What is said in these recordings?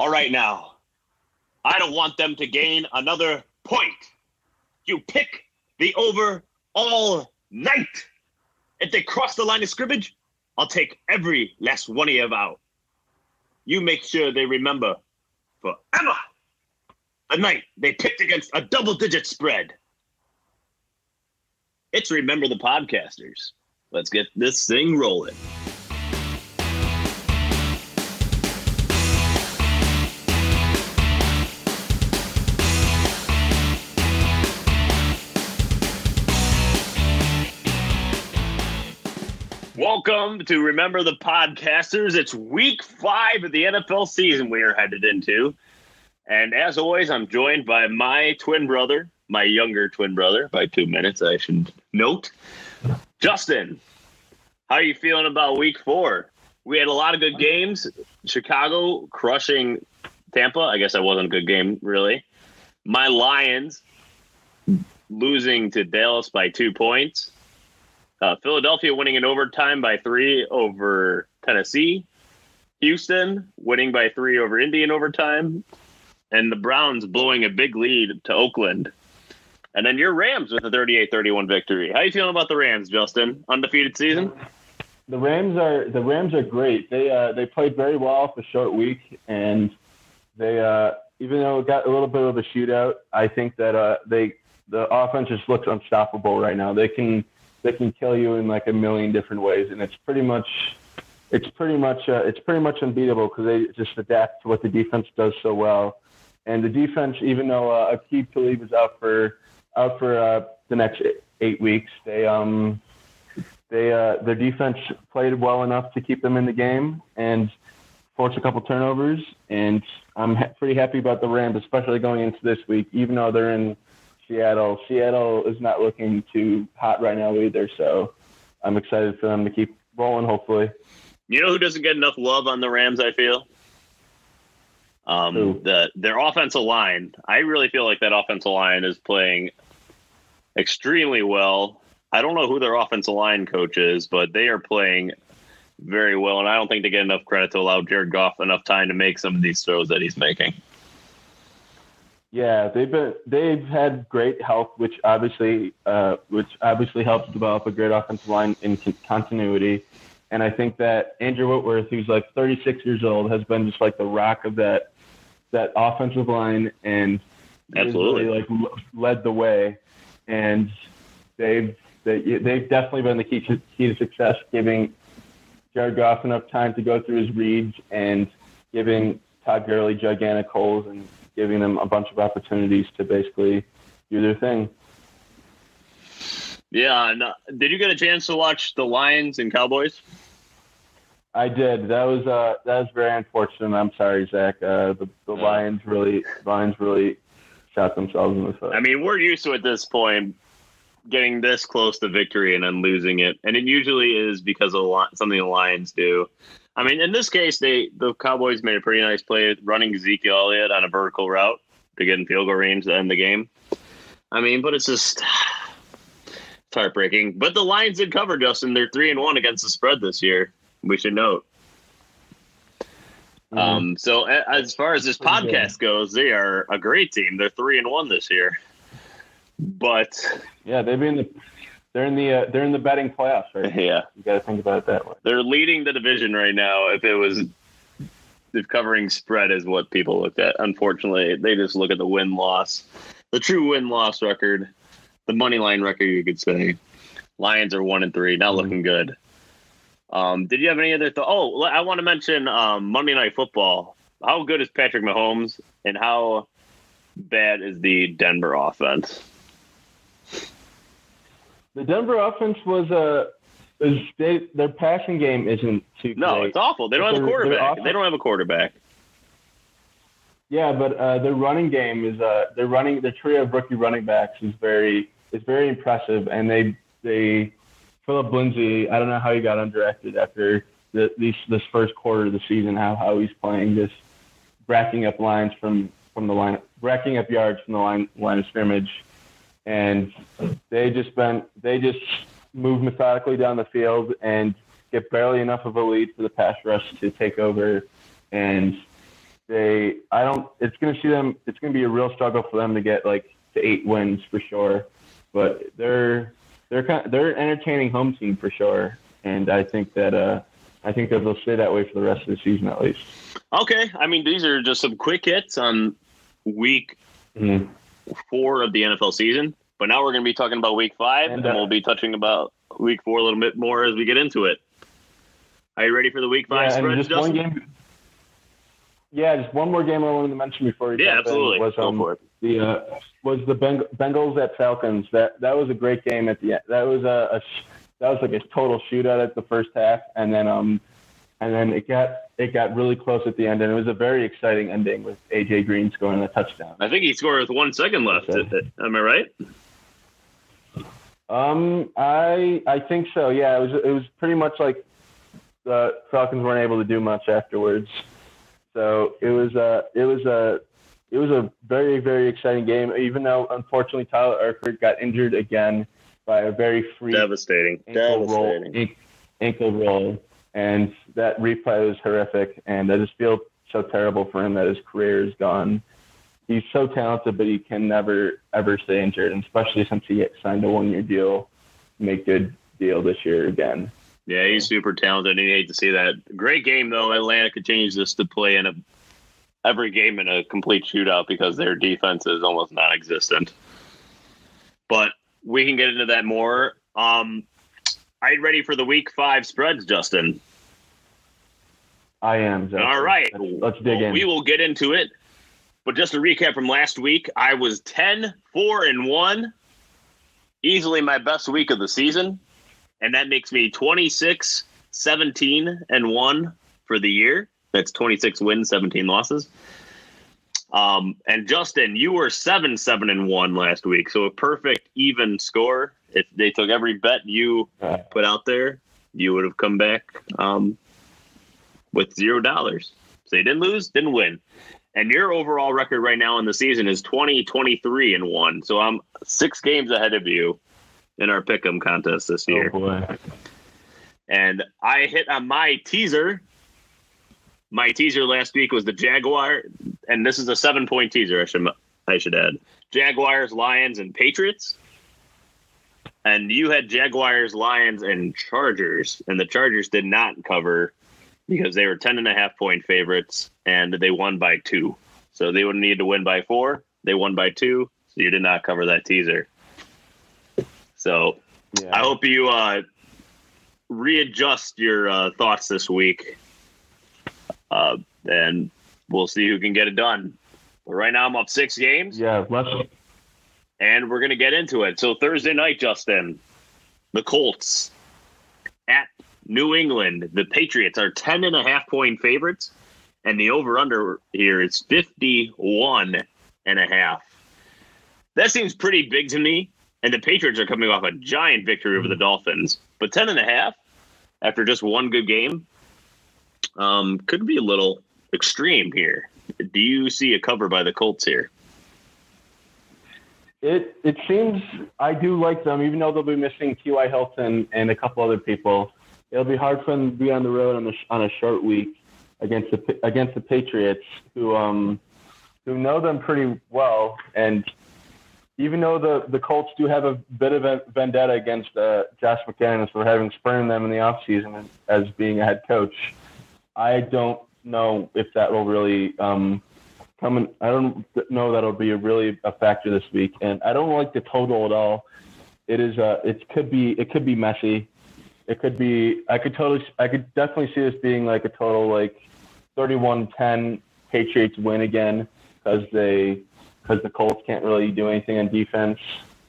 All right, now, I don't want them to gain another point. You pick the over all night. If they cross the line of scrimmage, I'll take every last one of you out. You make sure they remember forever the night they picked against a double digit spread. It's Remember the Podcasters. Let's get this thing rolling. Welcome to Remember the Podcasters. It's week five of the NFL season we are headed into. And as always, I'm joined by my twin brother, my younger twin brother, by two minutes, I should note. Justin, how are you feeling about week four? We had a lot of good games. Chicago crushing Tampa. I guess that wasn't a good game, really. My Lions losing to Dallas by two points. Uh, Philadelphia winning in overtime by three over Tennessee. Houston winning by three over Indian in overtime. And the Browns blowing a big lead to Oakland. And then your Rams with a 38-31 victory. How you feeling about the Rams, Justin? Undefeated season? The Rams are the Rams are great. They uh, they played very well for short week, and they uh, even though it got a little bit of a shootout, I think that uh, they the offense just looks unstoppable right now. They can they can kill you in like a million different ways, and it's pretty much it's pretty much uh, it's pretty much unbeatable because they just adapt to what the defense does so well. And the defense, even though uh, Aqib Talib is out for out for uh, the next eight weeks, they um they uh, their defense played well enough to keep them in the game and force a couple turnovers. And I'm ha- pretty happy about the Rams, especially going into this week, even though they're in Seattle. Seattle is not looking too hot right now either, so I'm excited for them to keep rolling. Hopefully, you know who doesn't get enough love on the Rams? I feel um, who? the their offensive line. I really feel like that offensive line is playing extremely well. I don't know who their offensive line coach is, but they are playing very well, and I don't think they get enough credit to allow Jared Goff enough time to make some of these throws that he's making. Yeah, they've been they've had great health, which obviously uh, which obviously helps develop a great offensive line in continuity. And I think that Andrew Whitworth, who's like 36 years old, has been just like the rock of that that offensive line, and absolutely really, like led the way. And they've they, they've definitely been the key to, key to success, giving Jared Goff enough time to go through his reads and giving Todd Gurley gigantic holes and giving them a bunch of opportunities to basically do their thing. Yeah. And, uh, did you get a chance to watch the Lions and Cowboys? I did. That was uh, that was very unfortunate. I'm sorry, Zach. Uh, the the. Lions really Lions really shot themselves in the foot. I mean, we're used to at this point getting this close to victory and then losing it, and it usually is because of something the Lions do. I mean, in this case, they the Cowboys made a pretty nice play running Ezekiel Elliott on a vertical route to get in field goal range to end the game. I mean, but it's just it's heartbreaking. But the Lions did cover, Justin. They're three and one against the spread this year. We should note. Mm-hmm. Um, so as far as this podcast goes, they are a great team. They're three and one this year. But yeah, they've been the they're in the uh, they're in the betting playoffs, right? Yeah, you got to think about it that way. They're leading the division right now. If it was if covering spread is what people looked at, unfortunately, they just look at the win loss, the true win loss record, the money line record. You could say Lions are one and three, not mm-hmm. looking good. Um, did you have any other? Th- oh, I want to mention um, Monday Night Football. How good is Patrick Mahomes, and how bad is the Denver offense? The Denver offense was a. Uh, is they, their passing game isn't too. No, great. it's awful. They don't have a quarterback. They don't have a quarterback. Yeah, but uh, their running game is uh, their running their trio of rookie running backs is very is very impressive, and they they Phillip Lindsay. I don't know how he got undrafted after the, these, this first quarter of the season. How how he's playing, just bracking up lines from from the line, bracking up yards from the line line of scrimmage and they just been they just move methodically down the field and get barely enough of a lead for the pass rush to take over, and they I don't. It's going to see them. It's going to be a real struggle for them to get like to eight wins for sure. But they're they're kind of, they're an entertaining home team for sure, and I think that uh, I think that they'll stay that way for the rest of the season at least. Okay, I mean these are just some quick hits on week Mm-hmm. four of the NFL season. But now we're going to be talking about week five, and, And, uh, we'll be touching about week four a little bit more as we get into it. Are you ready for the week five Yeah, and spreads, just one Justin? game. Yeah, just one more game I wanted to mention before we Yeah, jump in absolutely. was Go um, for it. the uh, was the Beng- Bengals at Falcons. That that was a great game at the end. That was a, a sh- that was like a total shootout at the first half, and then um and then it got it got really close at the end, and it was a very exciting ending with AJ Green scoring a touchdown. I think he scored with one second left. Okay. Am I right? Um, I I think so. Yeah, it was it was pretty much like the Falcons weren't able to do much afterwards. So it was a it was a it was a very very exciting game. Even though unfortunately Tyler Eifert got injured again by a very free Devastating. ankle roll Devastating. an- ankle roll, and that replay was horrific. And I just feel so terrible for him that his career is gone. He's so talented, but he can never ever stay injured, and especially since he signed a one year deal, make good deal this year again. Yeah, he's super talented, and you hate to see that. Great game though. Atlanta continues this to play in a every game in a complete shootout because their defense is almost non-existent. But we can get into that more. Um, are you ready for the week five spreads, Justin? I am. Zach. All right. let's, let's dig Well, in. We will get into it. But just to recap from last week, I was 10, 4, and 1. Easily my best week of the season. And that makes me 26, 17, and 1 for the year. That's 26 wins, 17 losses. Um, and Justin, you were 7, 7, and 1 last week. So a perfect even score. If they took every bet you put out there, you would have come back um, with zero dollars. So you didn't lose, didn't win. And your overall record right now in the season is 20, 23, and 1. So I'm six games ahead of you in our pick'em contest this oh year. boy. And I hit on my teaser. My teaser last week was the Jaguar, and this is a seven point teaser. I should I should add Jaguars, Lions, and Patriots. And you had Jaguars, Lions, and Chargers, and the Chargers did not cover because they were ten and a half point favorites, and they won by two. So they would need to win by four. They won by two, so you did not cover that teaser. So Yeah. I hope you uh, readjust your uh, thoughts this week, uh, and we'll see who can get it done. But right now, I'm up six games, Yeah. Let's. and we're gonna get into it. So Thursday night, Justin, the Colts at New England. The Patriots are ten and a half point favorites, and the over under here is 51 and a half. That seems pretty big to me. And the Patriots are coming off a giant victory over the Dolphins. But 10 and a half after just one good game um, could be a little extreme here. Do you see a cover by the Colts here? It it seems I do like them, even though they'll be missing T.Y. Hilton and a couple other people. It'll be hard for them to be on the road on the on a short week against the against the Patriots, who um who know them pretty well, and even though the the Colts do have a bit of a vendetta against uh, Josh McDaniels for having spurned them in the offseason as being a head coach, I don't know if that will really um, come in. I don't know that'll be a really a factor this week, and I don't like the total at all. It is uh, it could be it could be messy. It could be I could totally I could definitely see this being like a total like 31-10 Patriots win again because they because the Colts can't really do anything on defense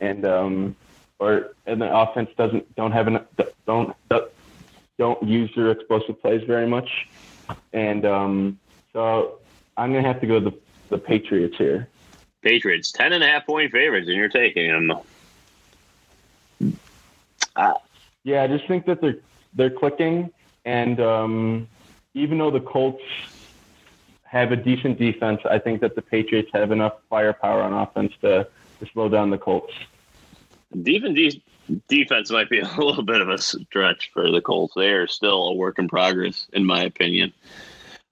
and um or and the offense doesn't don't have an don't don't use their explosive plays very much and um so I'm gonna have to go the the Patriots here. Patriots, 10 and a half point favorites, and you're taking them. Yeah, I just think that they're they're clicking, and um, even though the Colts have a decent defense, I think that the Patriots have enough firepower on offense to, to slow down the Colts. De- defense might be a little bit of a stretch for the Colts. They are still a work in progress, in my opinion.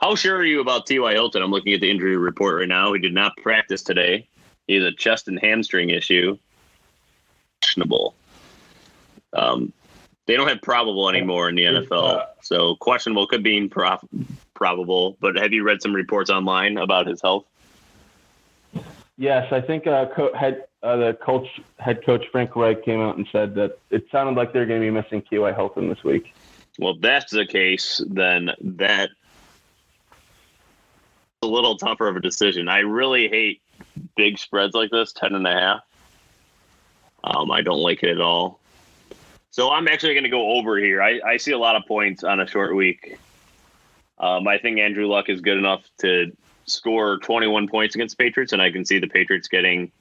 How sure are you about T.Y. Hilton? I'm looking at the injury report right now. He did not practice today. He has a chest and hamstring issue. Questionable. Um, they don't have probable anymore in the NFL. So questionable could be prof- probable. But have you read some reports online about his health? Yes, I think uh, co- head uh, the coach head coach Frank Reich came out and said that it sounded like they're going to be missing T.Y. Hilton this week. Well, if that's the case, then that a little tougher of a decision. I really hate big spreads like this, ten and a half. Um, I don't like it at all. So I'm actually going to go over here. I, I see a lot of points on a short week. Um, I think Andrew Luck is good enough to score 21 points against the Patriots, and I can see the Patriots getting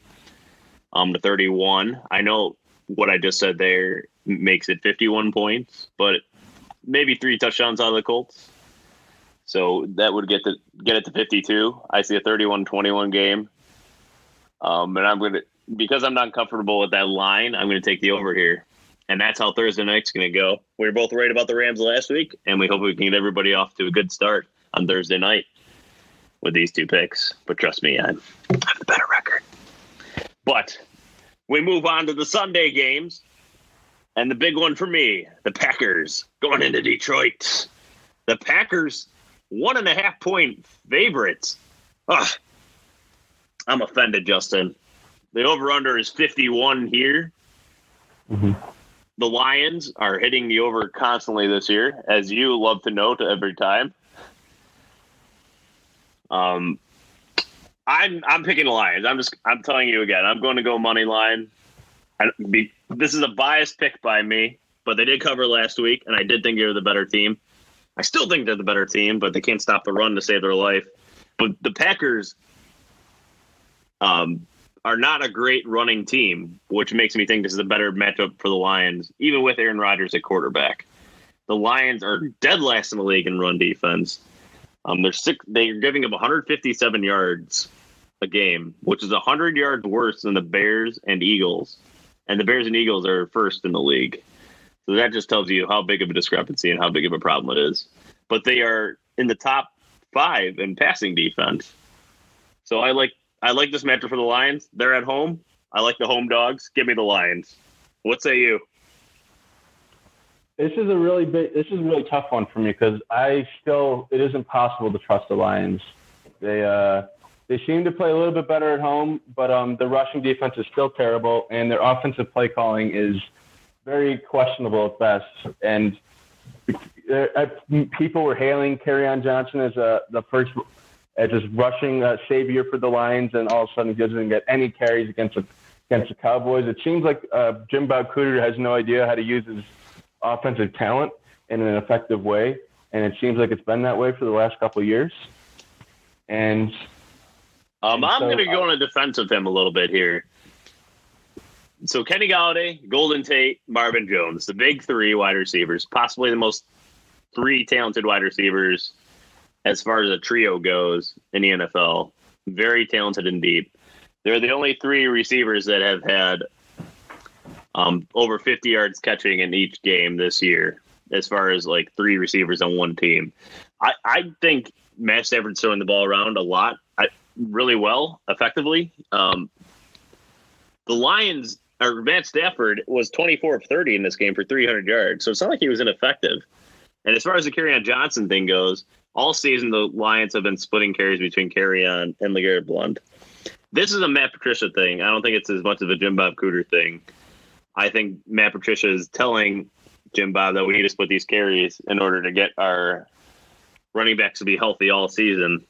um to 31. I know what I just said there makes it 51 points, but maybe three touchdowns out of the Colts. So that would get to get it to 52. I see a 31-21 game. Um, and I'm going to because I'm not comfortable with that line, I'm going to take the over here. And that's how Thursday night's going to go. We were both right about the Rams last week, and we hope we can get everybody off to a good start on Thursday night with these two picks. But trust me, I have the better record. But we move on to the Sunday games. And the big one for me, the Packers going into Detroit. The Packers, one and a half point favorites. Ugh. I'm offended, Justin. The over under is 51 here. Mm-hmm. The Lions are hitting the over constantly this year, as you love to note every time. Um, I'm I'm picking the Lions. I'm just I'm telling you again. I'm going to go money line. Be, this is a biased pick by me, but they did cover last week, and I did think they were the better team. I still think they're the better team, but they can't stop the run to save their life. But the Packers um, are not a great running team, which makes me think this is a better matchup for the Lions, even with Aaron Rodgers at quarterback. The Lions are dead last in the league in run defense. Um, they're they're giving up 157 yards a game, which is 100 yards worse than the Bears and Eagles. And the Bears and Eagles are first in the league. So that just tells you how big of a discrepancy and how big of a problem it is. But they are in the top five in passing defense. So I like I like this matchup for the Lions. They're at home. I like the home dogs. Give me the Lions. What say you? This is a really big. This is a really tough one for me because I still it isn't possible to trust the Lions. They uh, they seem to play a little bit better at home, but um, the rushing defense is still terrible, and their offensive play calling is very questionable at best. And uh, people were hailing on Johnson as uh, the first as just rushing uh, savior for the Lions, and all of a sudden he doesn't get any carries against the, against the Cowboys. It seems like uh, Jim Bob Cooter has no idea how to use his offensive talent in an effective way, and it seems like it's been that way for the last couple of years. And, um, I'm so, going to go on a defense of him a little bit here. So Kenny Golladay, Golden Tate, Marvin Jones, the big three wide receivers, possibly the most three talented wide receivers as far as a trio goes in the NFL. Very talented indeed. They're the only three receivers that have had um, over 50 yards catching in each game this year, as far as like three receivers on one team. I, I think Matt Stafford's throwing the ball around a lot, I, really well, effectively. Um, the Lions, or Matt Stafford, was 24 of 30 in this game for 300 yards, so it's not like he was ineffective. And as far as the Kerryon Johnson thing goes, all season the Lions have been splitting carries between Kerryon and LeGarrette Blunt. This is a Matt Patricia thing. I don't think it's as much of a Jim Bob Cooter thing. I think Matt Patricia is telling Jim Bob that we need to split these carries in order to get our running backs to be healthy all season.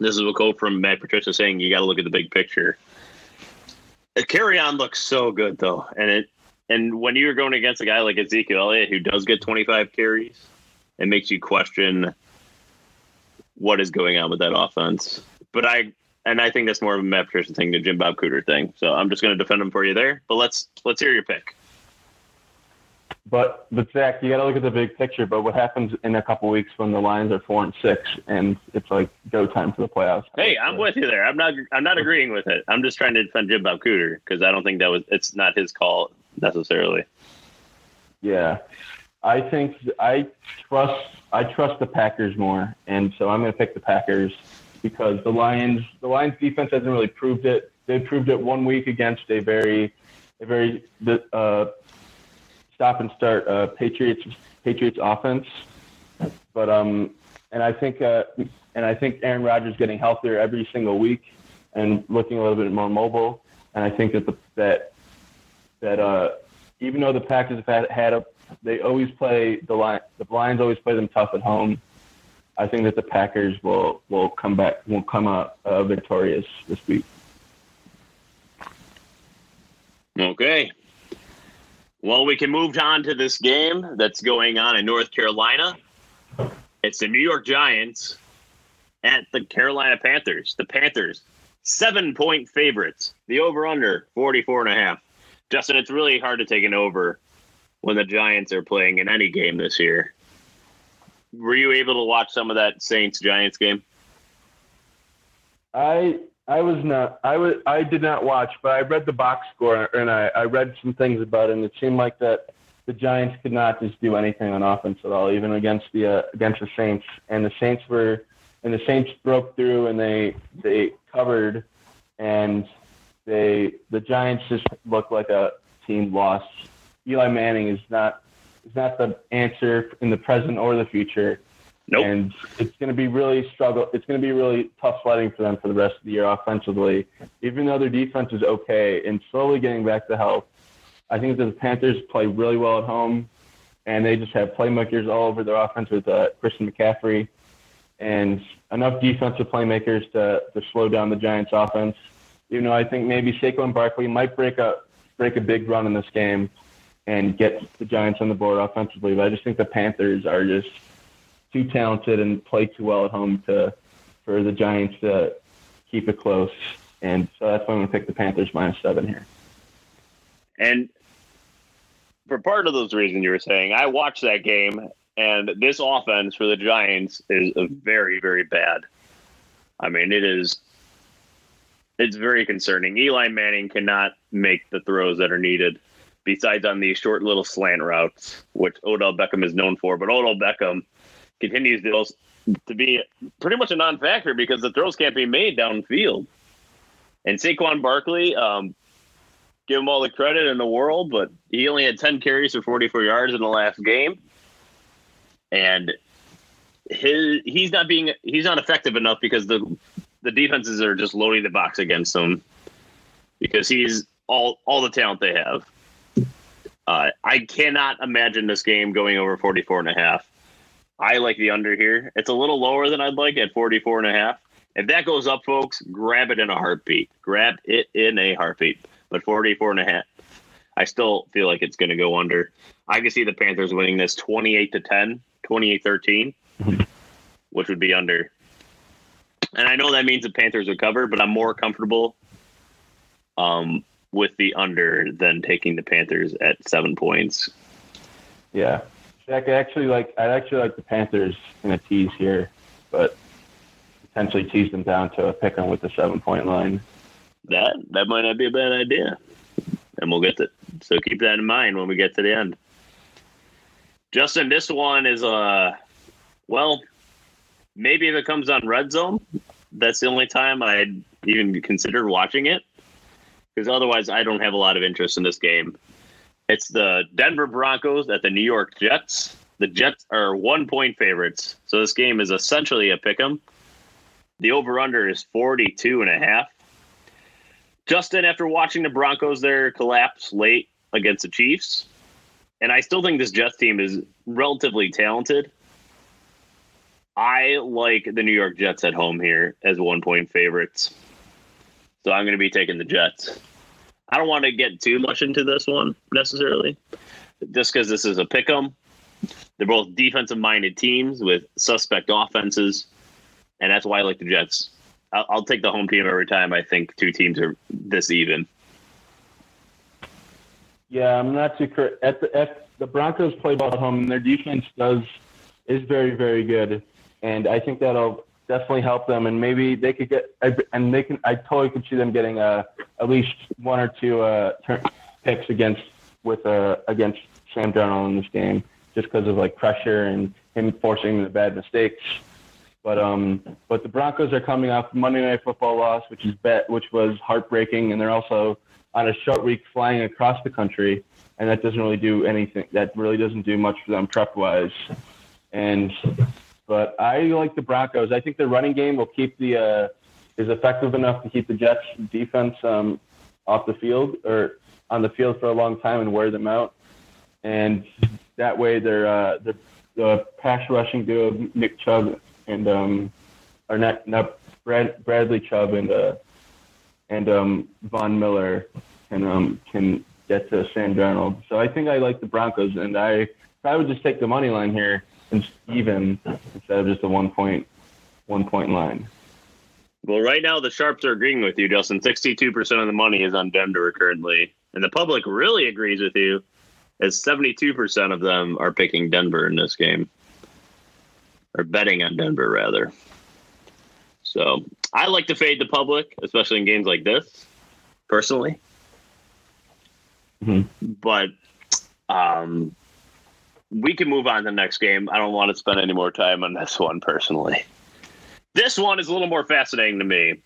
This is a quote from Matt Patricia saying you got to look at the big picture. Uh, Kerryon looks so good though, and it and when you're going against a guy like Ezekiel Elliott who does get 25 carries, it makes you question what is going on with that offense. But I and I think that's more of a Matt Patricia thing than Jim Bob Cooter thing. So I'm just going to defend him for you there. But let's let's hear your pick. But but Zach, you got to look at the big picture. But what happens in a couple weeks when the Lions are four and six, and it's like go time for the playoffs? Hey, I'm with you there. I'm not I'm not agreeing with it. I'm just trying to defend Jim Bob Cooter because I don't think that was it's not his call necessarily. Yeah, I think I trust I trust the Packers more, and so I'm going to pick the Packers because the Lions the Lions defense hasn't really proved it. They proved it one week against a very a very the uh, stop and start uh, Patriots Patriots offense, but um and I think uh, and I think Aaron Rodgers getting healthier every single week and looking a little bit more mobile, and I think that the, that that uh, even though the Packers have had, had a they always play the line. The Lions always play them tough at home. I think that the Packers will will come back will come out uh, victorious this week. Okay. Well, we can move on to this game that's going on in North Carolina. It's the New York Giants at the Carolina Panthers. The Panthers, seven point favorites. The over under 44 and a half. Justin, it's really hard to take an over when the Giants are playing in any game this year. Were you able to watch some of that Saints Giants game? I I was not. I was. I did not watch, but I read the box score and I, I read some things about it, and it seemed like that the Giants could not just do anything on offense at all, even against the uh, against the Saints. And the Saints were, and the Saints broke through and they they covered, and they the Giants just looked like a team lost Eli Manning is not is not the answer in the present or the future. Nope. And it's going to be really struggle. It's going to be really tough sledding for them for the rest of the year offensively. Even though their defense is okay and slowly getting back to health, I think that the Panthers play really well at home, and they just have playmakers all over their offense with uh, Christian McCaffrey, and enough defensive playmakers to to slow down the Giants' offense. You know, I think maybe Saquon Barkley might break a break a big run in this game and get the Giants on the board offensively. But I just think the Panthers are just too talented and play too well at home to for the Giants to keep it close. And so that's why I'm going to pick the Panthers minus seven here. And for part of those reasons you were saying, I watched that game, and this offense for the Giants is very, very bad. I mean, it is. It's very concerning. Eli Manning cannot make the throws that are needed besides on these short little slant routes, which Odell Beckham is known for. But Odell Beckham continues to, to be pretty much a non-factor because the throws can't be made downfield. And Saquon Barkley, um, give him all the credit in the world, but he only had 10 carries for 44 yards in the last game. And his he's not being he's not effective enough because the the defenses are just loading the box against him because he's all all the talent they have. Uh, I cannot imagine this game going over 44 and a half. I like the under here. It's a little lower than I'd like at 44 and a half. If that goes up, folks, grab it in a heartbeat. Grab it in a heartbeat. But 44 and a half, I still feel like it's going to go under. I can see the Panthers winning this 28 to 10, 28 13, which would be under. And I know that means the Panthers would cover, but I'm more comfortable um, with the under than taking the Panthers at seven points. Yeah, Jack. I actually like I actually like the Panthers in a tease here, but potentially tease them down to a pick on with the seven point line. That that might not be a bad idea, and we'll get to so keep that in mind when we get to the end. Justin, this one is uh well, maybe if it comes on Red Zone, that's the only time I'd even consider watching it because otherwise I don't have a lot of interest in this game. It's the Denver Broncos at the New York Jets. The Jets are one point favorites, so this game is essentially a pick 'em. The over under is 42 and a half. Justin, after watching the Broncos there collapse late against the Chiefs, and I still think this Jets team is relatively talented. I like the New York Jets at home here as one point favorites. So I'm going to be taking the Jets. I don't want to get too much into this one necessarily, just because this is a pick 'em. They're both defensive minded teams with suspect offenses, and that's why I like the Jets. I'll, I'll take the home team every time I think two teams are this even. Yeah, I'm not too correct. At the, at the Broncos play ball at home, and their defense does is very very good, and I think that'll definitely help them, and maybe they could get and they can. I totally could see them getting uh, at least one or two uh, turn, picks against with uh, against Sam Darnold in this game, just because of like pressure and him forcing the bad mistakes. But um, but the Broncos are coming off Monday Night Football loss, which is bet, which was heartbreaking, and they're also on a short week flying across the country, and that doesn't really do anything. That really doesn't do much for them prep wise. And but I like the Broncos. I think the running game will keep the uh, is effective enough to keep the Jets defense um, off the field or on the field for a long time and wear them out. And that way, they're, uh, they're the pass rushing duo Nick Chubb and um, or not, not Brad, Bradley Chubb and uh, and um, Von Miller can um, can get to Sam Darnold. So I think I like the Broncos, and I I would just take the money line here even instead of just a one point one point line. Well, right now the sharps are agreeing with you, Justin. Sixty-two percent of the money is on Denver currently, and the public really agrees with you, as seventy-two percent of them are picking Denver in this game, or betting on Denver rather. So I like to fade the public, especially in games like this, personally. Mm-hmm. But um, we can move on to the next game. I don't want to spend any more time on this one personally. This one is a little more fascinating to me.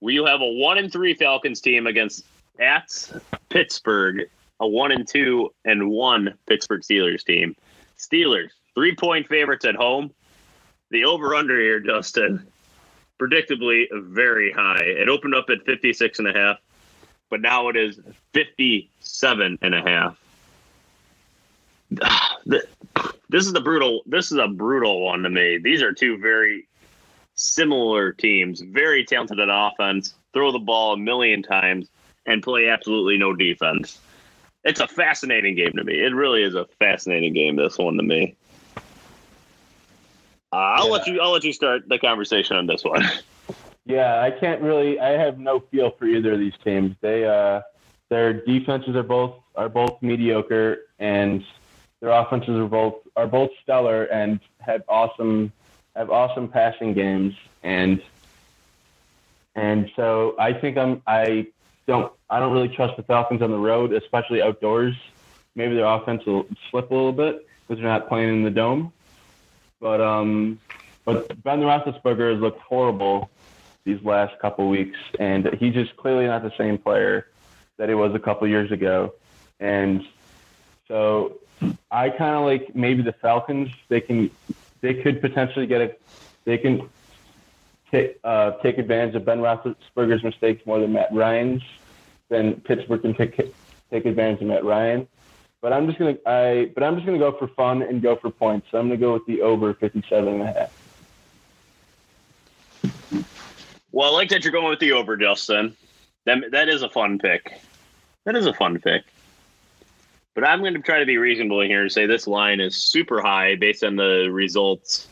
We have a one and three Falcons team against at Pittsburgh, a one and two and one Pittsburgh Steelers team. Steelers, three point favorites at home. The over under here, Justin, predictably very high. It opened up at 56 and a half, but now it is 57 and a half. This is the brutal. This is a brutal one to me. These are two very similar teams, very talented at offense, throw the ball a million times, and play absolutely no defense. It's a fascinating game to me. It really is a fascinating game. This one to me. Uh, I'll yeah. let you. I'll let you start the conversation on this one. Yeah, I can't really. I have no feel for either of these teams. They, uh, their defenses are both are both mediocre, and their offenses are both are both stellar and have awesome have awesome passing games and and so I think I'm I don't I don't really trust the Falcons on the road, especially outdoors. Maybe their offense will slip a little bit because they're not playing in the dome. But um, but Ben Roethlisberger has looked horrible these last couple weeks, and he's just clearly not the same player that he was a couple years ago. And so I kind of like maybe the Falcons. They can, they could potentially get a, they can take uh, take advantage of Ben Roethlisberger's mistakes more than Matt Ryan's. Then Pittsburgh can take take advantage of Matt Ryan. But I'm just gonna I but I'm just gonna go for fun and go for points. So I'm gonna go with the over 57 and a half. Well, I like that you're going with the over, Justin. That that is a fun pick. That is a fun pick. But I'm going to try to be reasonable here and say this line is super high based on the results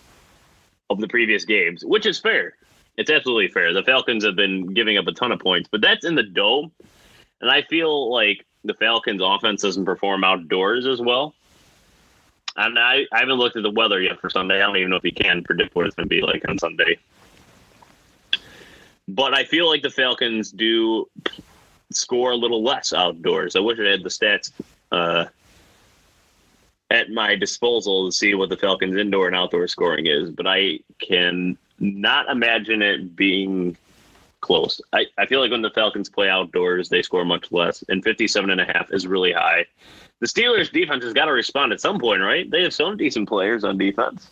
of the previous games, which is fair. It's absolutely fair. The Falcons have been giving up a ton of points, but that's in the dome. And I feel like the Falcons' offense doesn't perform outdoors as well. And I, I haven't looked at the weather yet for Sunday. I don't even know if you can predict what it's going to be like on Sunday. But I feel like the Falcons do score a little less outdoors. I wish I had the stats uh, at my disposal to see what the Falcons' indoor and outdoor scoring is, but I can not imagine it being close. I, I feel like when the Falcons play outdoors, they score much less, and 57 and a half is really high. The Steelers' defense has got to respond at some point, right? They have some decent players on defense.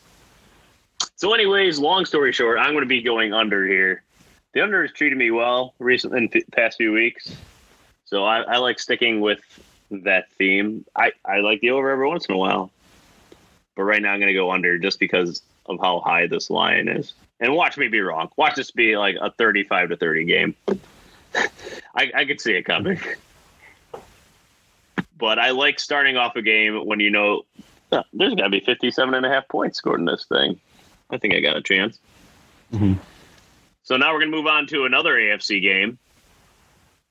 So, anyways, long story short, I'm going to be going under here. The under has treated me well recently in the past few weeks, so I, I like sticking with that theme. I, I like the over every once in a while. But right now I'm going to go under just because of how high this line is. And watch me be wrong. Watch this be like a 35 to 30 game. I, I could see it coming. But I like starting off a game when you know oh, there's got to be 57 and a half points scored in this thing. I think I got a chance. Mm-hmm. So now we're going to move on to another AFC game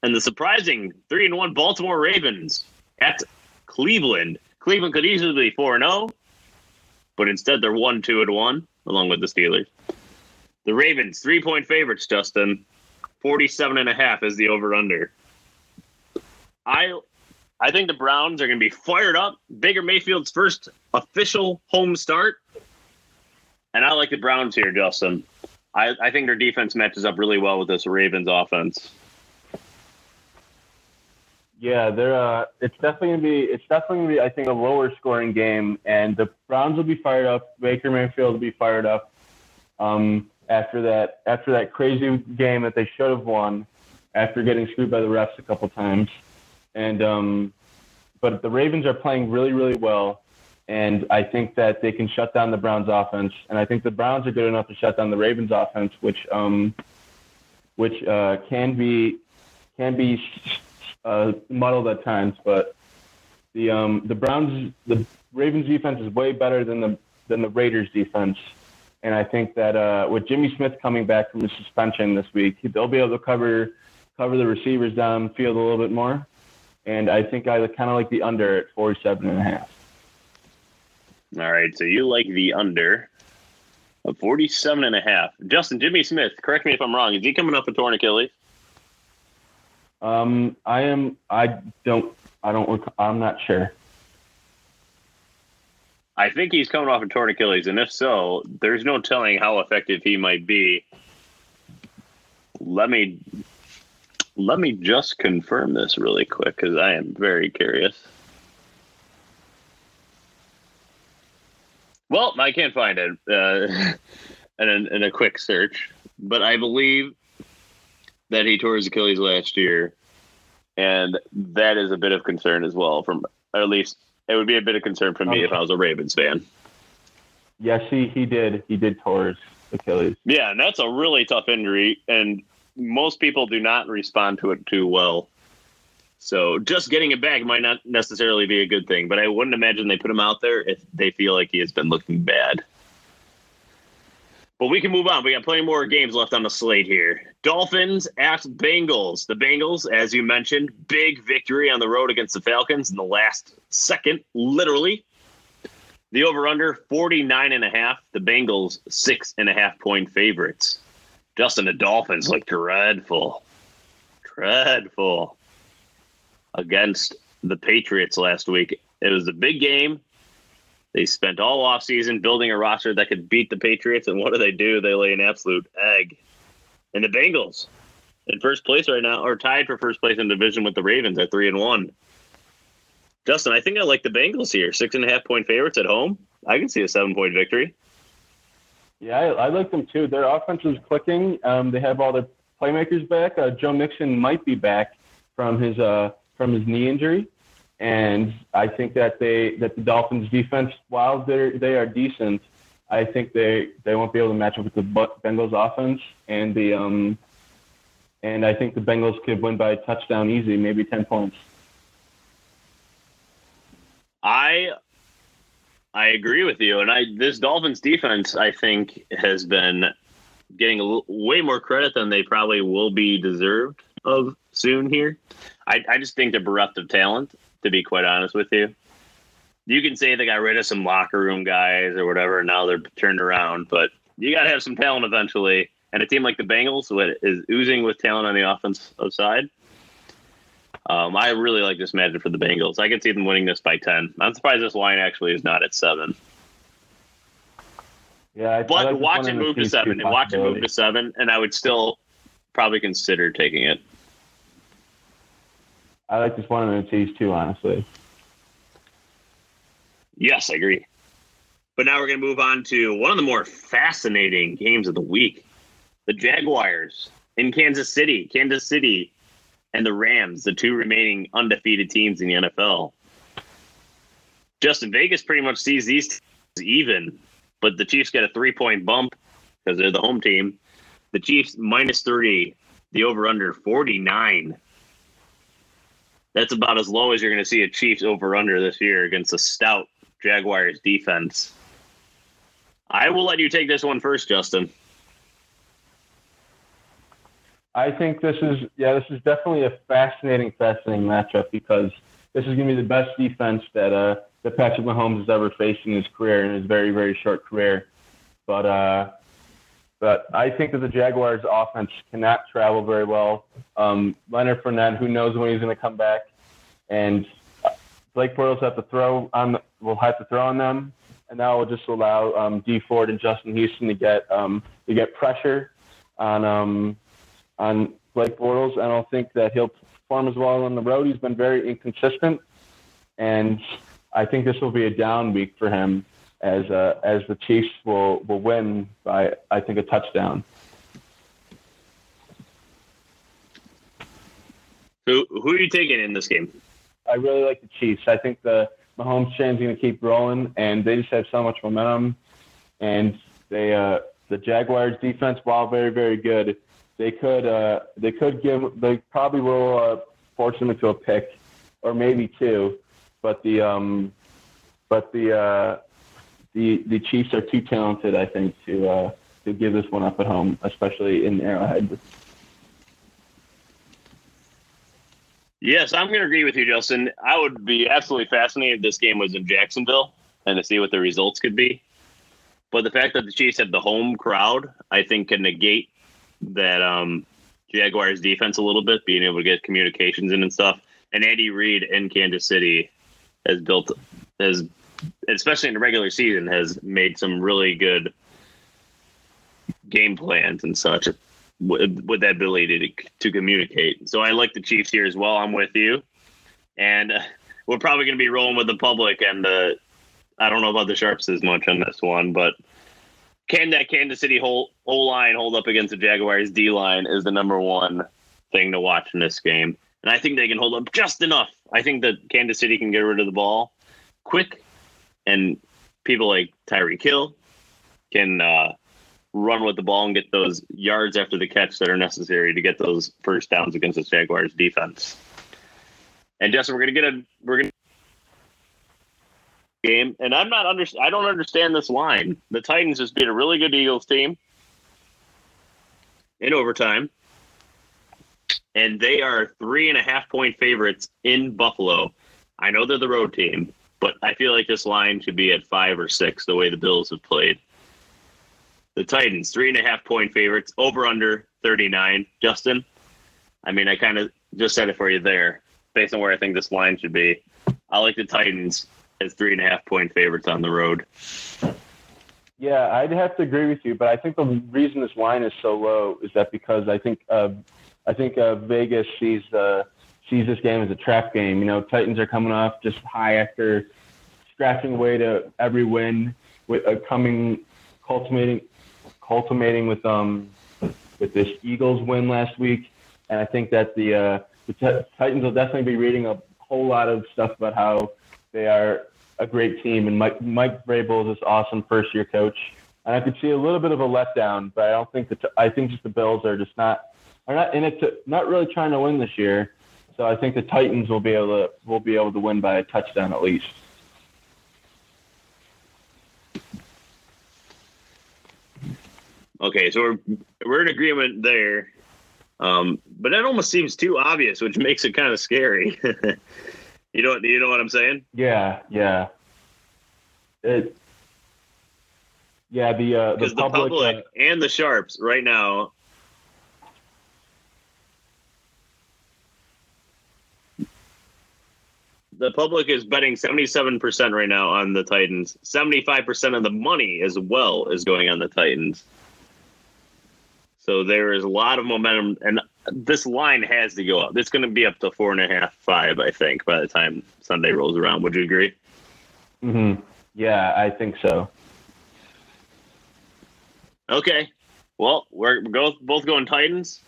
and the surprising three and one Baltimore Ravens at Cleveland. Cleveland could easily be four and zero, oh, but instead they're one two and one along with the Steelers. The Ravens three point favorites. Justin, 47 and a half is the over under. I I think the Browns are going to be fired up. Baker Mayfield's first official home start. And I like the Browns here, Justin. I, I think their defense matches up really well with this Ravens offense. Yeah, they're. Uh, it's definitely gonna be. It's definitely gonna be. I think a lower scoring game, and the Browns will be fired up. Baker Mayfield will be fired up. Um, after that, after that crazy game that they should have won, after getting screwed by the refs a couple times, and um, but the Ravens are playing really, really well, and I think that they can shut down the Browns offense, and I think the Browns are good enough to shut down the Ravens offense, which um, which uh, can be can be uh, muddled at times, but the um, the Browns the Ravens defense is way better than the than the Raiders defense, and I think that uh, with Jimmy Smith coming back from his suspension this week, they'll be able to cover cover the receivers downfield a little bit more, and I think I kind of like the under at 47 and a half. All right, so you like the under of 47 and a half. Justin, Jimmy Smith, correct me if I'm wrong. Is he coming up with torn Achilles? Um, I am. I don't. I don't. I'm not sure. I think he's coming off a torn Achilles, and if so, there's no telling how effective he might be. Let me let me just confirm this really quick because I am very curious. Well, I can't find it uh, in, in a quick search, but I believe that he tore his Achilles last year, and that is a bit of concern as well. From at least it would be a bit of concern for me okay. if I was a Ravens fan. Yes, he he did. He did tore his Achilles. Yeah, and that's a really tough injury, and most people do not respond to it too well. So just getting it back might not necessarily be a good thing, but I wouldn't imagine they put him out there if they feel like he has been looking bad. But we can move on. We got plenty more games left on the slate here. Dolphins at Bengals. The Bengals, as you mentioned, big victory on the road against the Falcons in the last second, literally. The over under 49 and a half. The Bengals six and a half point favorites. Justin, the Dolphins look dreadful. Dreadful against the Patriots last week. It was a big game. They spent all offseason building a roster that could beat the Patriots, and what do they do? They lay an absolute egg. And the Bengals in first place right now, or tied for first place in division with the Ravens at three and one. Justin, I think I like the Bengals here. Six and a half point favorites at home. I can see a seven point victory. Yeah, I, I like them too. Their offense is clicking. Um, they have all their playmakers back. Uh, Joe Mixon might be back from his uh, from his knee injury. And I think that they that the Dolphins defense, while they they are decent, I think they they won't be able to match up with the Bengals offense. And the um, and I think the Bengals could win by a touchdown easy, maybe ten points. I I agree with you, and I this Dolphins defense I think has been getting a little, way more credit than they probably will be deserved of soon here. I, I just think they're bereft of talent, to be quite honest with you. You can say they got rid of some locker room guys or whatever, and now they're turned around, but you got to have some talent eventually. And a team like the Bengals is oozing with talent on the offensive side. Um, I really like this matchup for the Bengals. I can see them winning this by 10. I'm surprised this line actually is not at 7. Yeah, I, but I like watch it move to 7. And watch it move to 7, and I would still probably consider taking it. I like this one in the tease too, honestly. Yes, I agree. But now we're going to move on to one of the more fascinating games of the week the Jaguars in Kansas City. Kansas City and the Rams, the two remaining undefeated teams in the NFL. Justin Vegas pretty much sees these even, but the Chiefs get a three point bump because they're the home team. The Chiefs minus three, the over under 49 that's about as low as you're going to see a Chiefs over under this year against a stout Jaguars defense. I will let you take this one first, Justin. I think this is yeah, this is definitely a fascinating, fascinating matchup because this is going to be the best defense that uh, that Patrick Mahomes has ever faced in his career in his very, very short career. But uh, but I think that the Jaguars' offense cannot travel very well. Um, Leonard Fournette, who knows when he's going to come back, and Blake Bortles have to throw on will have to throw on them, and that will just allow um, Dee Ford and Justin Houston to get um, to get pressure on um, on Blake Bortles. I don't think that he'll perform as well on the road. He's been very inconsistent, and I think this will be a down week for him as uh, as the Chiefs will will win by I think a touchdown. Who who are you taking in this game? I really like the Chiefs. I think the Mahomes train's going to keep rolling, and they just have so much momentum. And they uh, the Jaguars defense, while very very good, they could uh, they could give they probably will uh, force them into a pick or maybe two, but the um, but the uh, the the Chiefs are too talented, I think, to uh, to give this one up at home, especially in Arrowhead. Yes, I'm going to agree with you, Justin. I would be absolutely fascinated if this game was in Jacksonville and to see what the results could be. But the fact that the Chiefs have the home crowd, I think, can negate that um, Jaguars defense a little bit, being able to get communications in and stuff. And Andy Reid in Kansas City has built, has especially in the regular season, has made some really good game plans and such with, that ability to, to communicate. So I like the Chiefs here as well. I'm with you, and uh, we're probably going to be rolling with the public. And uh, I don't know about the sharps as much on this one, but can that Kansas City whole O line hold up against the Jaguars D line is the number one thing to watch in this game. And I think they can hold up just enough. I think that Kansas City can get rid of the ball quick, and people like Tyreek Hill can uh, run with the ball and get those yards after the catch that are necessary to get those first downs against the Jaguars defense. And Justin, we're gonna get a we're gonna game, and I'm not under I don't understand this line. The Titans just beat a really good Eagles team in overtime, and they are three and a half point favorites in Buffalo. I know they're the road team, but I feel like this line should be at five or six the way the Bills have played. The Titans, three and a half point favorites, over under 39. Justin, I mean, I kind of just said it for you there, based on where I think this line should be. I like the Titans as three and a half point favorites on the road. Yeah, I'd have to agree with you, but I think the reason this line is so low is that because I think uh, I think uh, Vegas sees uh, sees this game as a trap game. You know, Titans are coming off just high after scratching away to every win, with uh, coming culminating culminating with um with this Eagles win last week, and I think that the uh, the Titans will definitely be reading a whole lot of stuff about how they are a great team, and Mike Mike Vrabel is this awesome first year coach. And I could see a little bit of a letdown, but I don't think that I think just the Bills are just not are not in it to not really trying to win this year. So I think the Titans will be able to will be able to win by a touchdown at least. Okay, so we're we're in agreement there. Um, but that almost seems too obvious, which makes it kind of scary. you know, you know what I'm saying? Yeah, yeah. It, yeah, the uh, the public, the public uh, and the sharps right now. The public is betting 77% right now on the Titans. 75% of the money as well is going on the Titans. So there is a lot of momentum, and this line has to go up. It's going to be up to four and a half, five, I think, by the time Sunday rolls around. Would you agree? mhm. yeah, I think so. Okay. Well, we're both both going Titans.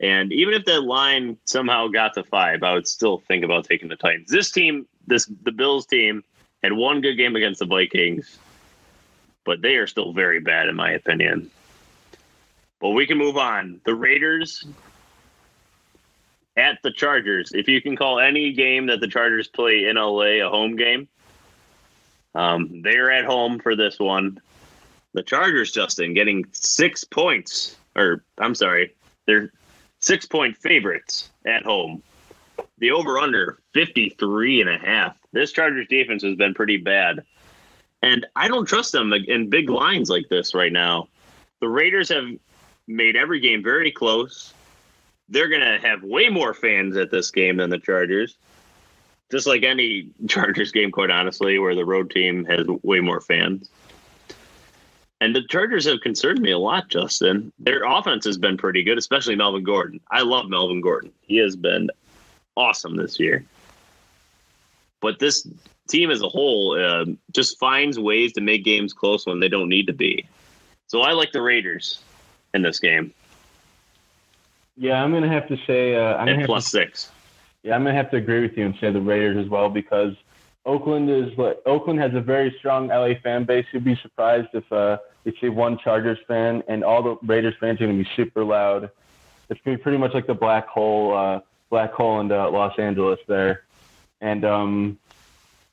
And even if that line somehow got to five, I would still think about taking the Titans. This team, this the Bills team, had one good game against the Vikings, but they are still very bad in my opinion. But we can move on. The Raiders at the Chargers. If you can call any game that the Chargers play in LA a home game, um, they're at home for this one. The Chargers, Justin, getting six points, or I'm sorry, they're six point favorites at home. The over under 53 and a half. This Chargers defense has been pretty bad. And I don't trust them in big lines like this right now. The Raiders have made every game very close. They're going to have way more fans at this game than the Chargers. just like any Chargers game, quite honestly, where the road team has way more fans. And the Chargers have concerned me a lot, Justin. Their offense has been pretty good, especially Melvin Gordon. I love Melvin Gordon. He has been awesome this year. But this team as a whole uh, just finds ways to make games close when they don't need to be. So I like the Raiders in this game. Yeah, I'm gonna have to say uh, I'm at plus to, six. Yeah, I'm gonna have to agree with you and say the Raiders as well because Oakland is Oakland has a very strong LA fan base. You'd be surprised if uh, you see one Chargers fan and all the Raiders fans are gonna be super loud. It's gonna be pretty much like the black hole, uh, black hole in uh, Los Angeles there, and um,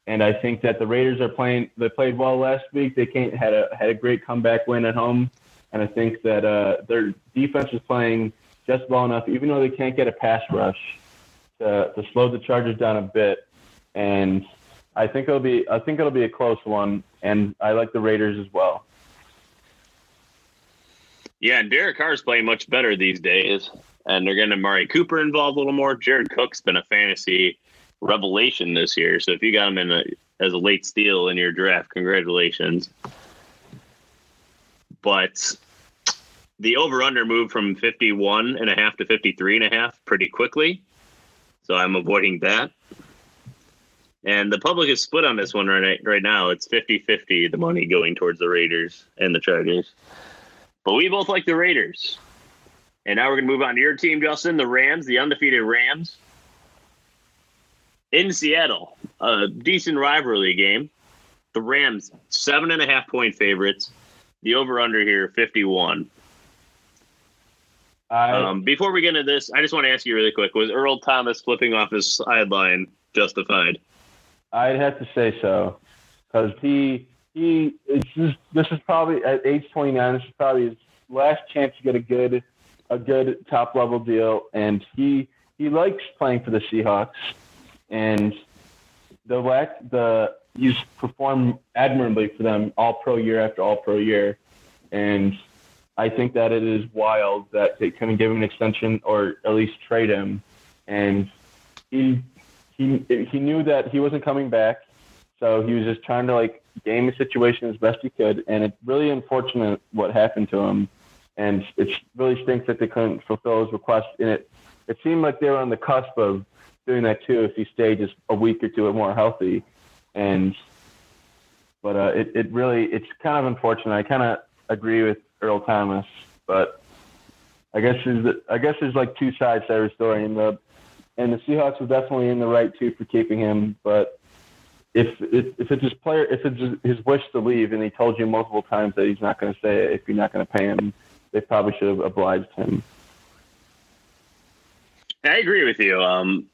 and I think that the Raiders are playing. They played well last week. They came, had a had a great comeback win at home, and I think that uh, their defense is playing just well enough, even though they can't get a pass rush, to, to slow the Chargers down a bit. And I think it'll be I think it'll be a close one, and I like the Raiders as well. Yeah, and Derek Carr is playing much better these days, and they're getting Amari Cooper involved a little more. Jared Cook's been a fantasy revelation this year, so if you got him in a, as a late steal in your draft, congratulations. But the over under moved from 51 and a half to 53 and a half pretty quickly. So I'm avoiding that. And the public is split on this one right, right now. It's 50 50, the money going towards the Raiders and the Chargers. But we both like the Raiders. And now we're going to move on to your team, Justin, the Rams, the undefeated Rams. In Seattle, a decent rivalry game. The Rams, seven and a half point favorites. The over under here, 51. I, um, before we get into this, I just want to ask you really quick: Was Earl Thomas flipping off his sideline justified? I'd have to say so, because he he just, this is probably at age 29. This is probably his last chance to get a good a good top level deal, and he he likes playing for the Seahawks, and the lack the he's performed admirably for them all pro year after all pro year, and I think that it is wild that they couldn't give him an extension or at least trade him. And he he he knew that he wasn't coming back, so he was just trying to like game the situation as best he could. And it's really unfortunate what happened to him. And it really stinks that they couldn't fulfill his request. And it it seemed like they were on the cusp of doing that too if he stayed just a week or two more healthy. And but uh, it it really it's kind of unfortunate. I kind of agree with Earl Thomas, but I guess there's I guess there's like two sides to every story, and the and the Seahawks were definitely in the right too for keeping him, but. If, if if it's his player, if it's his wish to leave, and he told you multiple times that he's not going to say it, if you're not going to pay him, they probably should have obliged him. I agree with you. Um,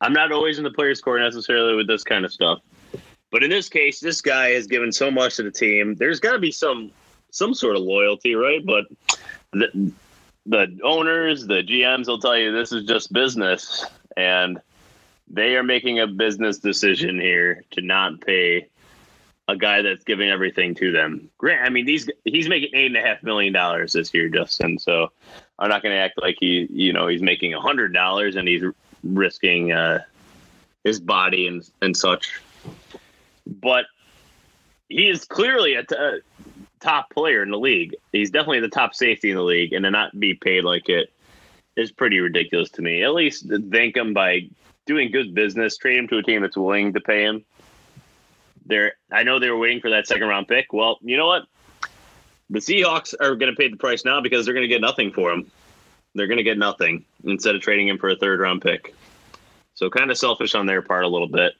I'm not always in the players' court necessarily with this kind of stuff, but in this case, this guy has given so much to the team. There's got to be some some sort of loyalty, right? But the, the owners, the GMs will tell you this is just business, and they are making a business decision here to not pay a guy that's giving everything to them. Grant, I mean, these he's making eight and a half million dollars this year, Justin. So I'm not going to act like he, you know, he's making a hundred dollars and he's risking uh, his body and and such. But he is clearly a, t- top player in the league. He's definitely the top safety in the league, and to not be paid like it is pretty ridiculous to me. At least thank him by doing good business, trade him to a team that's willing to pay him. There, I know they were waiting for that second round pick. Well, you know what? The Seahawks are going to pay the price now because they're going to get nothing for him. They're going to get nothing instead of trading him for a third round pick. So kind of selfish on their part a little bit.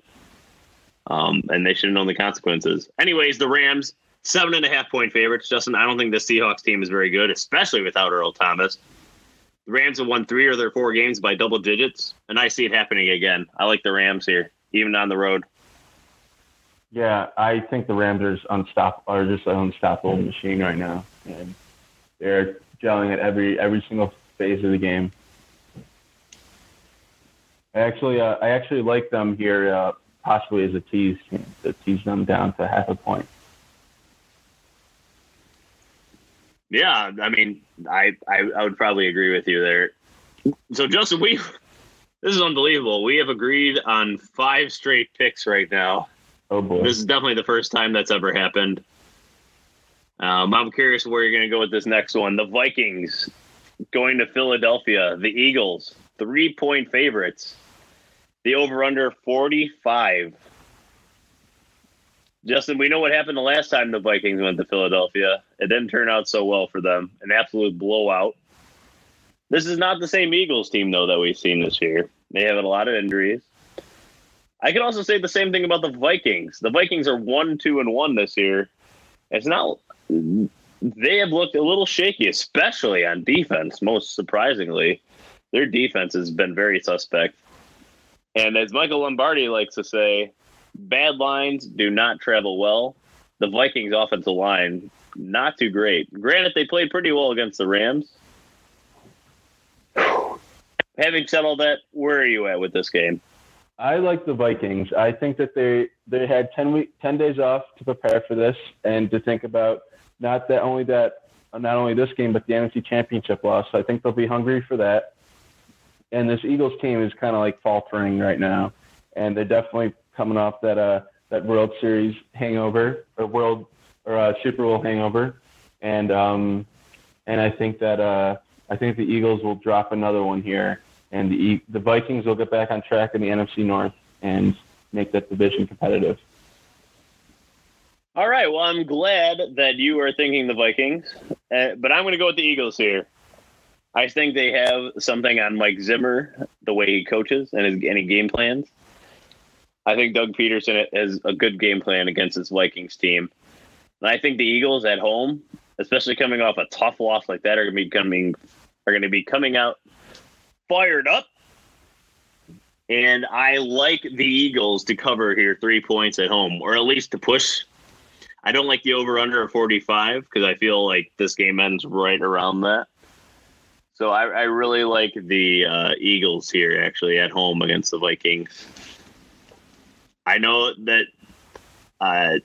Um, and they should have known the consequences. Anyways, the Rams seven and a half point favorites. Justin, I don't think the Seahawks team is very good, especially without Earl Thomas. The Rams have won three of their four games by double digits, and I see it happening again. I like the Rams here, even on the road. Yeah, I think the Rams are unstoppable, are just an unstoppable machine right now, and they're gelling at every every single phase of the game. I actually, uh, I actually like them here, uh, possibly as a tease to tease them down to half a point. Yeah, I mean, I, I, I would probably agree with you there. So Justin, we This is unbelievable. We have agreed on five straight picks right now. Oh boy. This is definitely the first time that's ever happened. Um, I'm curious where you're going to go with this next one. The Vikings going to Philadelphia. The Eagles, three point favorites. The over under 45. Justin, we know what happened the last time the Vikings went to Philadelphia. It didn't turn out so well for them. An absolute blowout. This is not the same Eagles team, though, that we've seen this year. They have a lot of injuries. I can also say the same thing about the Vikings. The Vikings are one, two, and one this year. It's not. They have looked a little shaky, especially on defense. Most surprisingly, their defense has been very suspect. And as Michael Lombardi likes to say, bad lines do not travel well. The Vikings' offensive line not too great. Granted, they played pretty well against the Rams, Having said all that, where are you at with this game? I like the Vikings. I think that they they had ten week ten days off to prepare for this and to think about not that only that not only this game but the NFC Championship loss. So I think they'll be hungry for that. And this Eagles team is kind of like faltering right now, and they're definitely coming off that uh that World Series hangover or World or uh, Super Bowl hangover, and um and I think that uh I think the Eagles will drop another one here, and the the Vikings will get back on track in the NFC North and make that division competitive. All right. Well, I'm glad that you are thinking the Vikings, uh, but I'm going to go with the Eagles here. I think they have something on Mike Zimmer, the way he coaches and his any game plans. I think Doug Pederson has a good game plan against this Vikings team. And I think the Eagles at home, especially coming off a tough loss like that, are going to be coming are going to be coming out fired up. And I like the Eagles to cover here three points at home, or at least to push. I don't like the over under of 45 because I feel like this game ends right around that. So I, I really like the uh, Eagles here actually at home against the Vikings. I know that uh,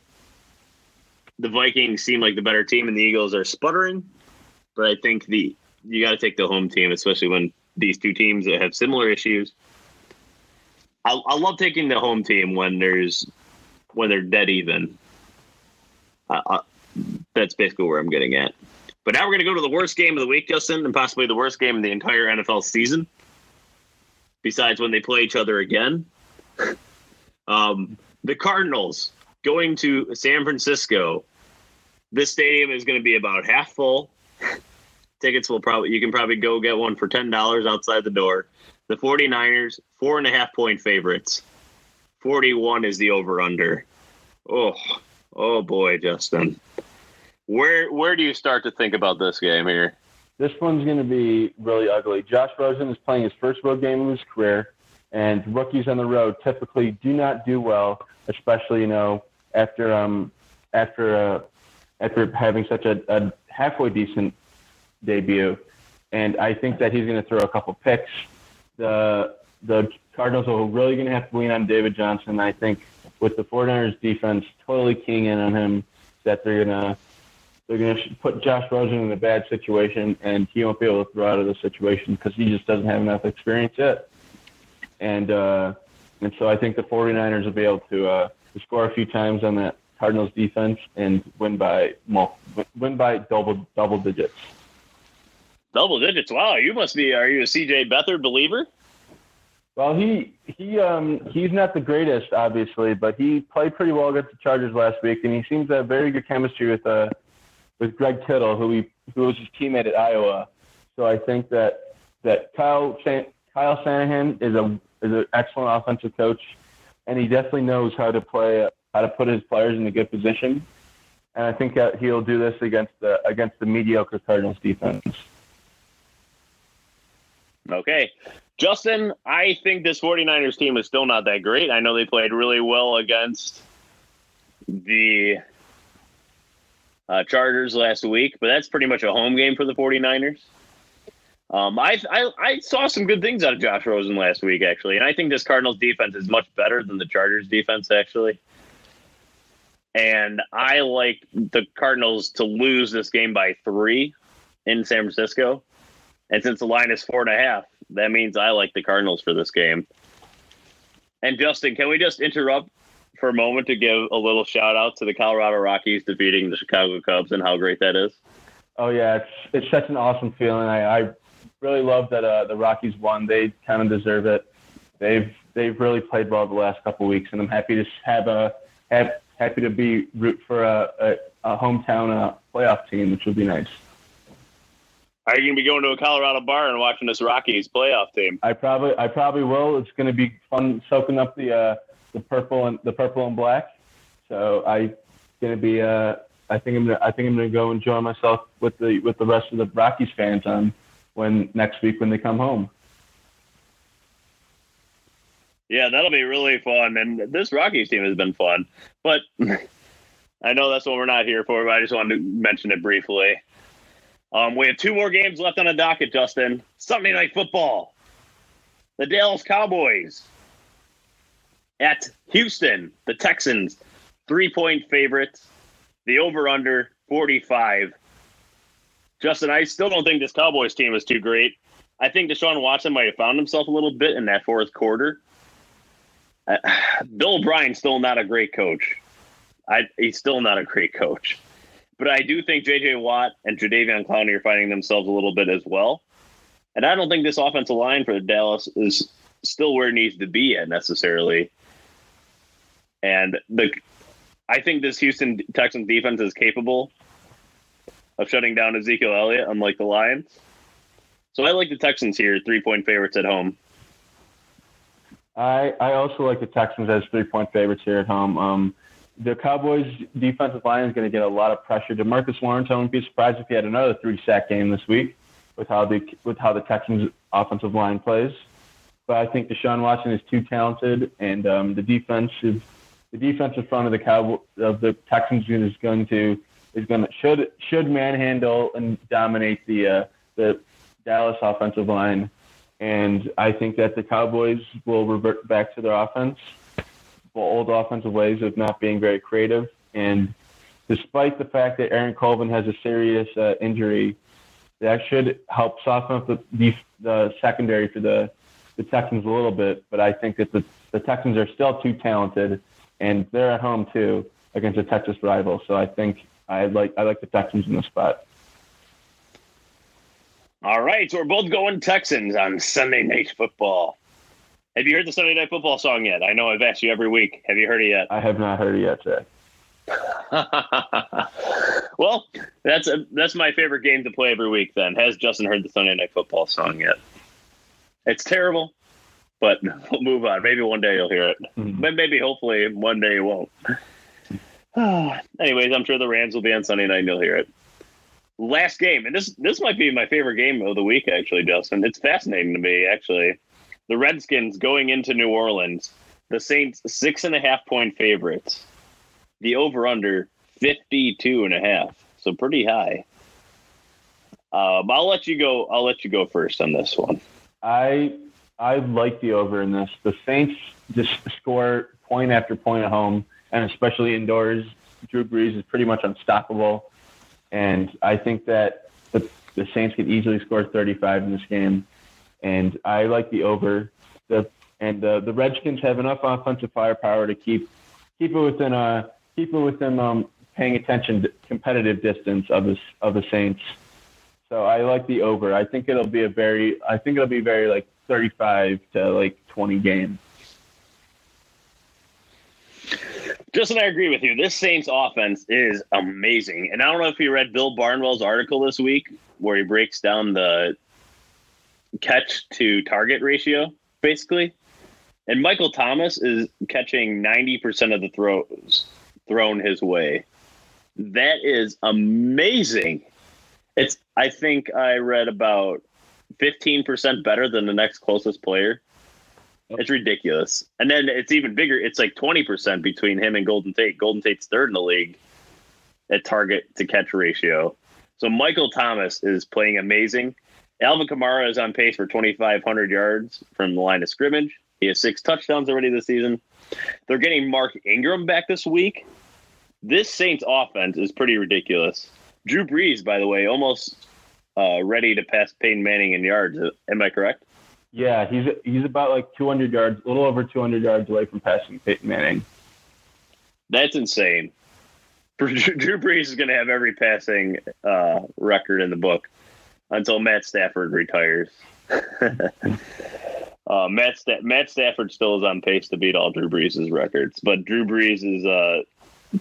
the Vikings seem like the better team and the Eagles are sputtering, but I think the you got to take the home team, especially when these two teams that have similar issues. I, I love taking the home team when there's when they're dead even. Uh, uh, that's basically where I'm getting at. But now we're going to go to the worst game of the week, Justin, and possibly the worst game of the entire NFL season. Besides when they play each other again, um, the Cardinals going to San Francisco. This stadium is going to be about half full. Tickets will probably you can probably go get one for ten dollars outside the door. The 49ers, four and a half point favorites. 41 is the over under. Oh, oh boy, Justin. Where where do you start to think about this game here? This one's going to be really ugly. Josh Rosen is playing his first road game of his career, and rookies on the road typically do not do well, especially you know after um after uh, after having such a, a halfway decent debut, and I think that he's going to throw a couple picks. The the Cardinals are really going to have to lean on David Johnson. I think with the 49ers defense totally keying in on him, that they're going to they're going to put Josh Rosen in a bad situation, and he won't be able to throw out of the situation because he just doesn't have enough experience yet. And uh, and so I think the 49ers will be able to, uh, to score a few times on that Cardinals defense and win by well, win by double double digits. Double digits. Wow, you must be. Are you a CJ Beathard believer? Well, he he um he's not the greatest, obviously, but he played pretty well against the Chargers last week, and he seems to have very good chemistry with uh with Greg Kittle, who he who was his teammate at Iowa. So I think that that Kyle San, Kyle Shanahan is a is an excellent offensive coach, and he definitely knows how to play how to put his players in a good position. And I think that he'll do this against the against the mediocre Cardinals defense. Okay. Justin, I think this 49ers team is still not that great. I know they played really well against the uh, Chargers last week, but that's pretty much a home game for the 49ers. Um, I, I, I saw some good things out of Josh Rosen last week, actually, and I think this Cardinals defense is much better than the Chargers defense, actually. And I like the Cardinals to lose this game by three in San Francisco. And since the line is four and a half, That means I like the Cardinals for this game. And Justin, can we just interrupt for a moment to give a little shout out to the Colorado Rockies defeating the Chicago Cubs and how great that is? Oh yeah, it's it's such an awesome feeling. I, I really love that uh, the Rockies won. They kind of deserve it. They've they've really played well the last couple of weeks, and I'm happy to have a have, happy to be root for a, a, a hometown uh, playoff team, which would be nice. Are you going to be going to a Colorado bar and watching this Rockies playoff team? I probably I probably will. It's going to be fun soaking up the uh, the purple and the purple and black. So I going to be uh, I think I'm gonna, I think I'm going to go enjoy myself with the with the rest of the Rockies fans on when next week when they come home. Yeah, that'll be really fun. And this Rockies team has been fun, but I know that's what we're not here for. But I just wanted to mention it briefly. Um, we have two more games left on the docket, Justin. Sunday night football. The Dallas Cowboys at Houston. The Texans, three point favorites. The over under 45. Justin, I still don't think this Cowboys team is too great. I think Deshaun Watson might have found himself a little bit in that fourth quarter. Uh, Bill O'Brien's still not a great coach. I, he's still not a great coach. But I do think J.J. Watt and Jadeveon Clowney are finding themselves a little bit as well. And I don't think this offensive line for Dallas is still where it needs to be at necessarily. And the, I think this Houston Texans defense is capable of shutting down Ezekiel Elliott, unlike the Lions. So I like the Texans here, three point favorites at home. I I also like the Texans as three point favorites here at home. Um, the Cowboys defensive line is going to get a lot of pressure. Demarcus Lawrence, I wouldn't be surprised if he had another three sack game this week with how the with how the Texans offensive line plays. But I think Deshaun Watson is too talented, and um, the defense the defensive front of the Cowboy of the Texans is going to is going to should should manhandle and dominate the uh, the Dallas offensive line, and I think that the Cowboys will revert back to their offense, old offensive ways of not being very creative. And despite the fact that Aaron Colvin has a serious uh, injury, that should help soften up the, the the secondary for the the Texans a little bit. But I think that the the Texans are still too talented, and they're at home too against a Texas rival. So I think I like I like the Texans in the spot. All right, so we're both going Texans on Sunday Night Football. Have you heard the Sunday Night Football song yet? I know I've asked you every week. Have you heard it yet? I have not heard it yet, Jay. well, that's a, that's my favorite game to play every week. Then has Justin heard the Sunday Night Football song yet? It's terrible, but we'll move on. Maybe one day you'll hear it. Mm-hmm. But maybe, hopefully, one day you won't. Anyways, I'm sure the Rams will be on Sunday night and you'll hear it last game, and this this might be my favorite game of the week. Actually, Justin, it's fascinating to me. Actually, the Redskins going into New Orleans, the Saints six and a half point favorites, the over under 52 and a half, so pretty high. Um, I'll let you go. I'll let you go first on this one. I I like the over in this. The Saints just score point after point at home, and especially indoors. Drew Brees is pretty much unstoppable. And I think that the, the Saints could easily score 35 in this game. And I like the over. The and the the Redskins have enough offensive firepower to keep keep it within a keep it within um, paying attention to competitive distance of the of the Saints. So I like the over. I think it'll be a very I think it'll be very like 35 to like 20 game. Justin, I agree with you. This Saints offense is amazing. And I don't know if you read Bill Barnwell's article this week where he breaks down the catch to target ratio, basically. And Michael Thomas is catching 90% of the throws thrown his way. That is amazing. It's I think I read about 15% better than the next closest player. It's ridiculous. And then it's even bigger. It's like 20% between him and Golden Tate. Golden Tate's third in the league at target to catch ratio. So Michael Thomas is playing amazing. Alvin Kamara is on pace for 2,500 yards from the line of scrimmage. He has six touchdowns already this season. They're getting Mark Ingram back this week. This Saints offense is pretty ridiculous. Drew Brees, by the way, almost uh, ready to pass Peyton Manning in yards. Am I correct? Yeah, he's he's about like 200 yards, a little over 200 yards away from passing Peyton Manning. That's insane. Drew Brees is going to have every passing uh, record in the book until Matt Stafford retires. uh, Matt Sta- Matt Stafford still is on pace to beat all Drew Brees' records, but Drew Brees' uh,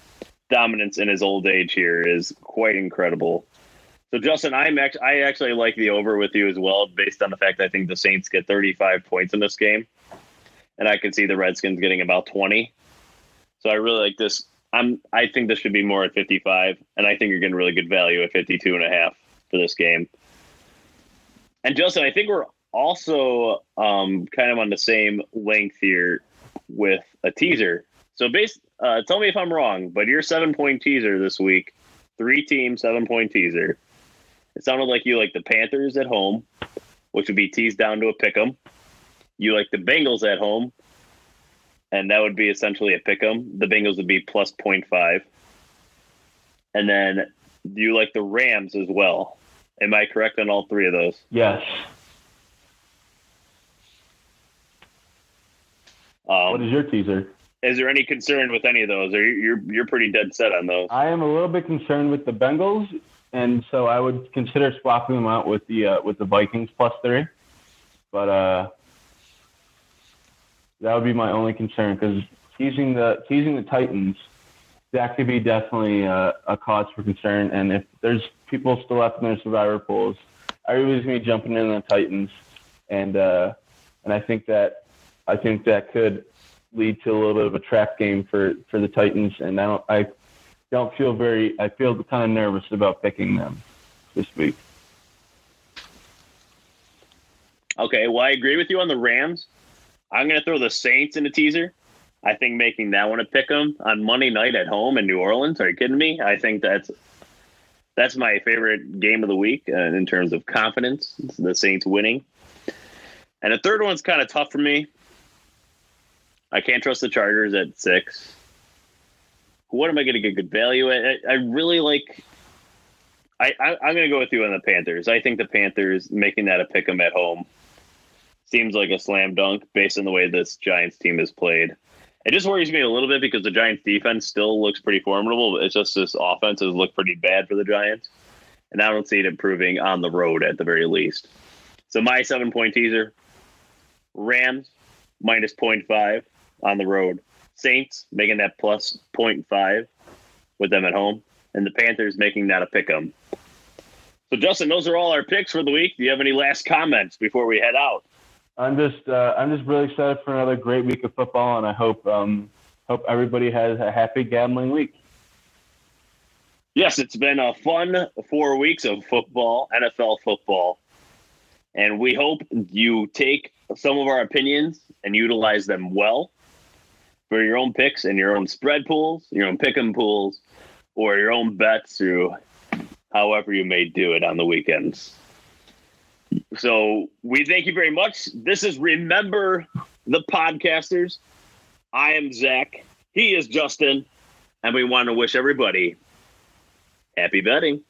dominance in his old age here is quite incredible. So Justin, I'm act- I actually like the over with you as well, based on the fact I think the Saints get 35 points in this game, and I can see the Redskins getting about 20. So I really like this. I'm I think this should be more at 55, and I think you're getting really good value at 52 and a half for this game. And Justin, I think we're also um, kind of on the same length here with a teaser. So, base, uh, tell me if I'm wrong, but your seven point teaser this week, three team seven point teaser. It sounded like you like the Panthers at home, which would be teased down to a pick 'em. You like the Bengals at home, and that would be essentially a pick 'em. The Bengals would be plus 0.5. And then you like the Rams as well. Am I correct on all three of those? Yes. Um, what is your teaser? Is there any concern with any of those, or you're you're pretty dead set on those? I am a little bit concerned with the Bengals, and so I would consider swapping them out with the uh, with the Vikings plus three. But uh, that would be my only concern because teasing the teasing the Titans that could be definitely uh, a cause for concern. And if there's people still left in their survivor pools, everybody's gonna be jumping in on the Titans, and uh, and I think that I think that could lead to a little bit of a trap game for for the Titans. And I don't I don't feel very I feel kind of nervous about picking them this week. Okay, well I agree with you on the Rams. I'm gonna throw the Saints in a teaser. I think making that one a pick 'em on Monday night at home in New Orleans. Are you kidding me? I think that's that's my favorite game of the week uh, in terms of confidence. The Saints winning, and the third one's kind of tough for me. I can't trust the Chargers at six. What am I going to get good value at? I, I really like. I, I am going to go with you on the Panthers. I think the Panthers making that a pick 'em at home seems like a slam dunk based on the way this Giants team has played. It just worries me a little bit because the Giants defense still looks pretty formidable. It's just this offense has looked pretty bad for the Giants. And I don't see it improving on the road at the very least. So my seven point teaser Rams minus 0.5 on the road. Saints making that plus 0.5 with them at home. And the Panthers making that a pick 'em. So, Justin, those are all our picks for the week. Do you have any last comments before we head out? I'm just uh, I'm just really excited for another great week of football, and I hope um, hope everybody has a happy gambling week. Yes, it's been a fun four weeks of football, NFL football, and we hope you take some of our opinions and utilize them well for your own picks and your own spread pools, your own pick 'em pools, or your own bets through however you may do it on the weekends. So we thank you very much. This is Remember the Podcasters. I am Zach. He is Justin. And we want to wish everybody happy betting.